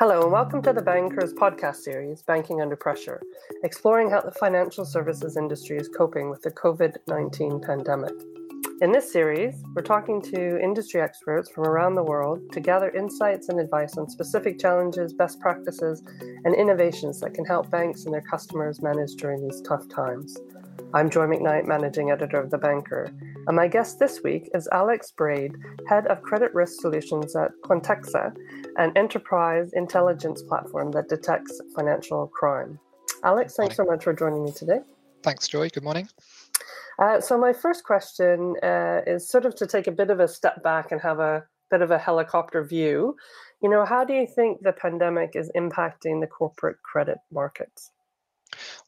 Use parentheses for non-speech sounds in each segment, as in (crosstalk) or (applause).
Hello, and welcome to the Bankers podcast series, Banking Under Pressure, exploring how the financial services industry is coping with the COVID 19 pandemic. In this series, we're talking to industry experts from around the world to gather insights and advice on specific challenges, best practices, and innovations that can help banks and their customers manage during these tough times. I'm Joy Macknight, Managing Editor of The Banker, and my guest this week is Alex Braid, Head of Credit Risk Solutions at Quantexa, an enterprise intelligence platform that detects financial crime. Alex, thanks so much for joining me today. Thanks, Joy. Good morning. Uh, so, my first question uh, is sort of to take a bit of a step back and have a bit of a helicopter view. You know, how do you think the pandemic is impacting the corporate credit markets?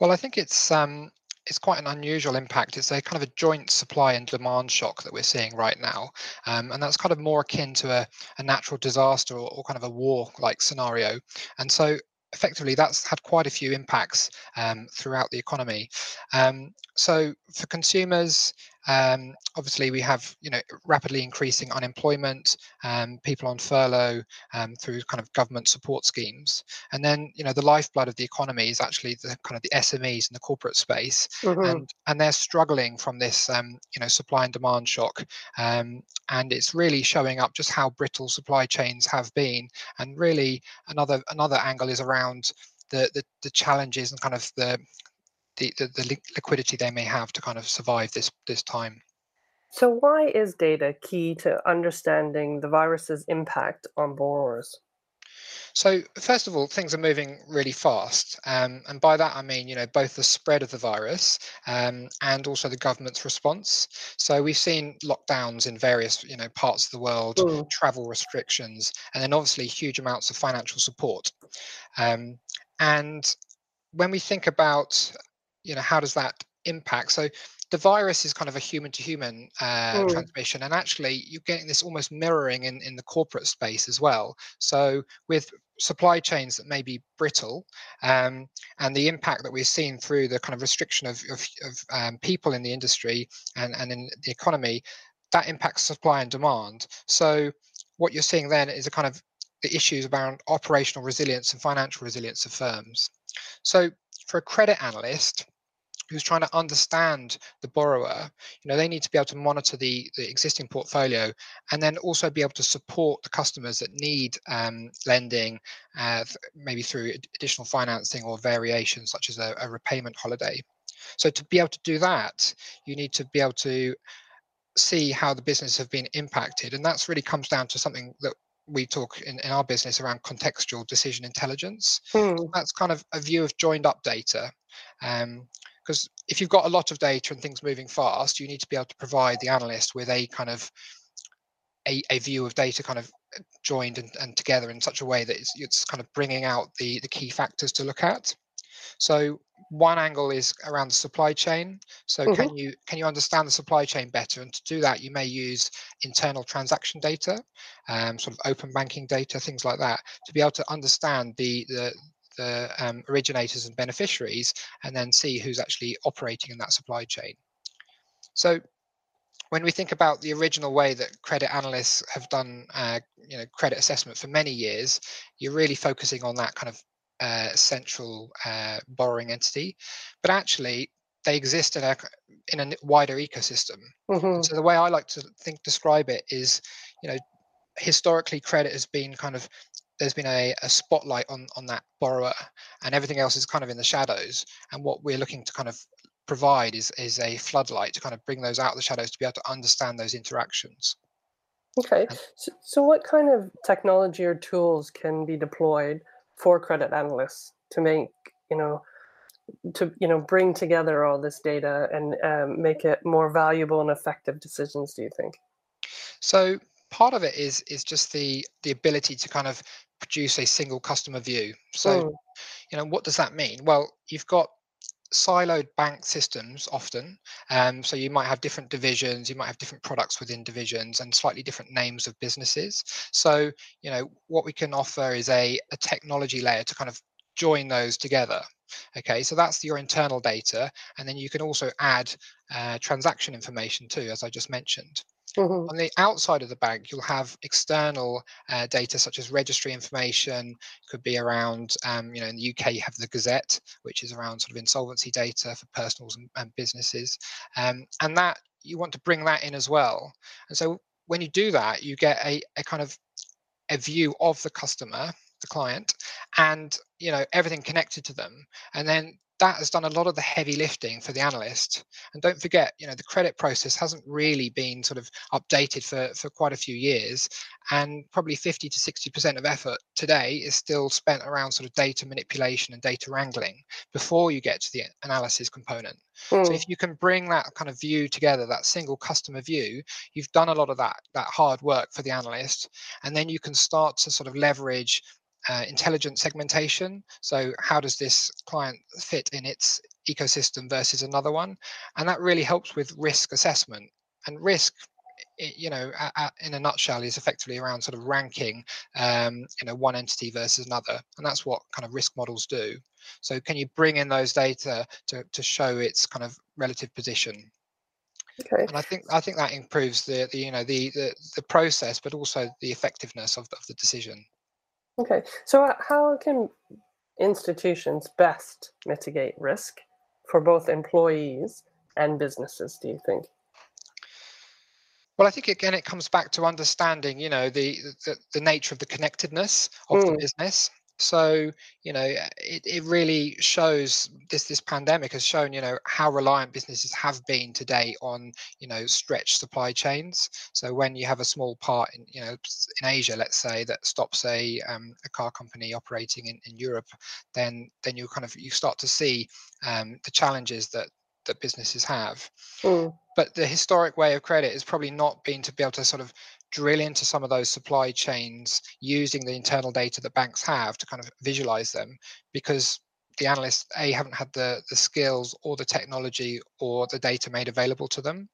Well, I think it's um, it's quite an unusual impact. It's a kind of a joint supply and demand shock that we're seeing right now. Um, and that's kind of more akin to a, a natural disaster or, or, kind of a war like scenario. And so effectively that's had quite a few impacts um, throughout the economy. Um, so for consumers, um, obviously we have you know rapidly increasing unemployment, um, people on furlough um, through kind of government support schemes, and then you know the lifeblood of the economy is actually the kind of the SMEs in the corporate space, mm-hmm. and and they're struggling from this um, you know supply and demand shock, and it's really showing up just how brittle supply chains have been, and really another another angle is around the, the, the challenges and kind of the the, the, the liquidity they may have to kind of survive this this time. So, why is data key to understanding the virus's impact on borrowers? So, first of all, things are moving really fast, um, and by that I mean, you know, both the spread of the virus um, and also the government's response. So, we've seen lockdowns in various, you know, parts of the world, mm. travel restrictions, and then obviously huge amounts of financial support. Um, and when we think about you know how does that impact? So the virus is kind of a human to human transmission and actually you're getting this almost mirroring in, in the corporate space as well. So with supply chains that may be brittle um, and the impact that we've seen through the kind of restriction of, of, of um, people in the industry and, and in the economy that impacts supply and demand. So what you're seeing then is a kind of the issues around operational resilience and financial resilience of firms. So for a credit analyst who's trying to understand the borrower, you know, they need to be able to monitor the, the existing portfolio and then also be able to support the customers that need um, lending, uh, maybe through additional financing or variations such as a, a repayment holiday. So to be able to do that, you need to be able to see how the business have been impacted. And that's really comes down to something that we talk in, in our business around contextual decision intelligence. Hmm. That's kind of a view of joined up data. Um, because if you've got a lot of data and things moving fast, you need to be able to provide the analyst with a kind of a, a view of data kind of joined and, and together in such a way that it's, it's kind of bringing out the, the key factors to look at. So one angle is around the supply chain. So mm-hmm. can you can you understand the supply chain better? And to do that, you may use internal transaction data, um, sort of open banking data, things like that, to be able to understand the the the um, originators and beneficiaries, and then see who's actually operating in that supply chain. So when we think about the original way that credit analysts have done uh, you know credit assessment for many years you're really focusing on that kind of uh, central uh, borrowing entity but actually they exist in a in a wider ecosystem mm-hmm. so the way i like to think describe it is you know historically credit has been kind of there's been a, a spotlight on on that borrower and everything else is kind of in the shadows and what we're looking to kind of provide is is a floodlight to kind of bring those out of the shadows to be able to understand those interactions. Okay so, so what kind of technology or tools can be deployed for credit analysts to make you know to you know bring together all this data and um, make it more valuable and effective decisions do you think? So part of it is is just the the ability to kind of produce a single customer view. So, mm. you know, what does that mean? Well, you've got siloed bank systems often. Um, so you might have different divisions, you might have different products within divisions and slightly different names of businesses. So, you know, what we can offer is a, a technology layer to kind of join those together. Okay, so that's your internal data. And then you can also add uh, transaction information too, as I just mentioned. Mm-hmm. On the outside of the bank, you'll have external uh, data such as registry information. Could be around, um, you know, in the UK you have the Gazette, which is around sort of insolvency data for personals and, and businesses, um, and that you want to bring that in as well. And so when you do that, you get a, a kind of a view of the customer the client and you know everything connected to them and then that has done a lot of the heavy lifting for the analyst. And don't forget, you know, the credit process hasn't really been sort of updated for, for quite a few years. And probably 50 to 60% of effort today is still spent around sort of data manipulation and data wrangling before you get to the analysis component. Mm. So if you can bring that kind of view together, that single customer view, you've done a lot of that that hard work for the analyst. And then you can start to sort of leverage uh, intelligent segmentation. So how does this client fit in its ecosystem versus another one? And that really helps with risk assessment. And risk, you know, in a nutshell, is effectively around sort of ranking, um, you know, one entity versus another. And that's what kind of risk models do. So can you bring in those data to, to show its kind of relative position? Okay. And I think I think that improves the, the you know the, the the process, but also the effectiveness of, of the decision. Okay, so uh, how can institutions best mitigate risk for both employees and businesses, do you think? Well, I think again it comes back to understanding, you know, the the, the nature of the connectedness of mm. the business. So, you know, it, it really shows this this pandemic has shown, you know, how reliant businesses have been today on, you know, stretched supply chains. So when you have a small part in, you know, in Asia, let's say, that stops a um, a car company operating in, in Europe, then then you kind of you start to see um, the challenges that that businesses have. Mm. But the historic way of credit is probably not been to be able to sort of drill into some of those supply chains using the internal data that banks have to kind of visualize them because the analysts a haven't had the the skills or the technology or the data made available to them.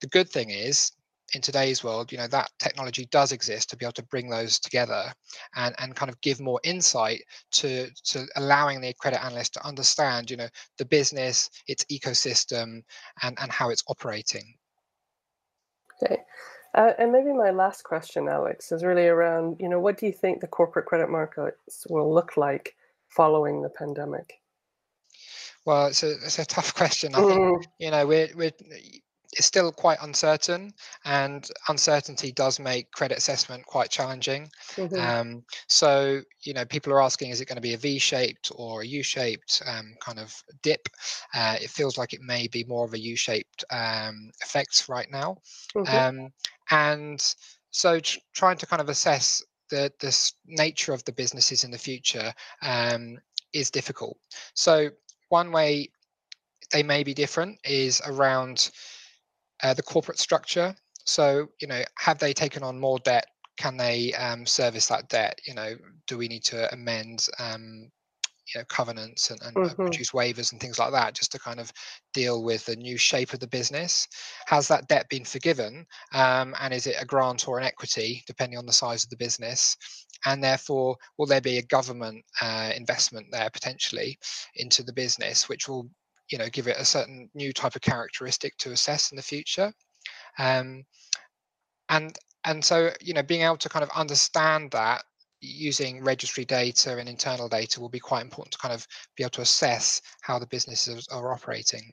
The good thing is in today's world you know that technology does exist to be able to bring those together and and kind of give more insight to to allowing the credit analyst to understand you know the business its ecosystem and and how it's operating. Okay uh, and maybe my last question, Alex, is really around, you know, what do you think the corporate credit markets will look like following the pandemic? Well, it's a, it's a tough (laughs) question. I think, mm. you know, we're, we're, it's still quite uncertain, and uncertainty does make credit assessment quite challenging. Mm-hmm. Um, so, you know, people are asking, is it going to be a V-shaped or a U-shaped um, kind of dip? Uh, it feels like it may be more of a U-shaped um, effect right now. Mm-hmm. And so, tr- trying to kind of assess the the nature of the businesses in the future um, is difficult. So, one way they may be different is around uh, the corporate structure. So, you know, have they taken on more debt? Can they um, service that debt? You know, do we need to amend um, you know covenants and, and uh, mm-hmm. produce waivers and things like that just to kind of deal with the new shape of the business. Has that debt been forgiven um, and is it a grant or an equity depending on the size of the business? And therefore will there be a government uh, investment there potentially into the business which will you know give it a certain new type of characteristic to assess in the future? Um, and and so you know being able to kind of understand that using registry data and internal data will be quite important to kind of be able to assess how the businesses are operating.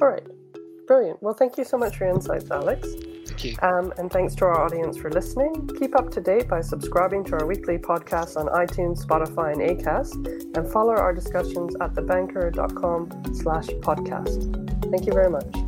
All right. Brilliant. Well, thank you so much for your insights, Alex. Thank you. Um, and thanks to our audience for listening. Keep up to date by subscribing to our weekly podcast on iTunes, Spotify, and Acast, and follow our discussions at thebanker.com slash podcast. Thank you very much.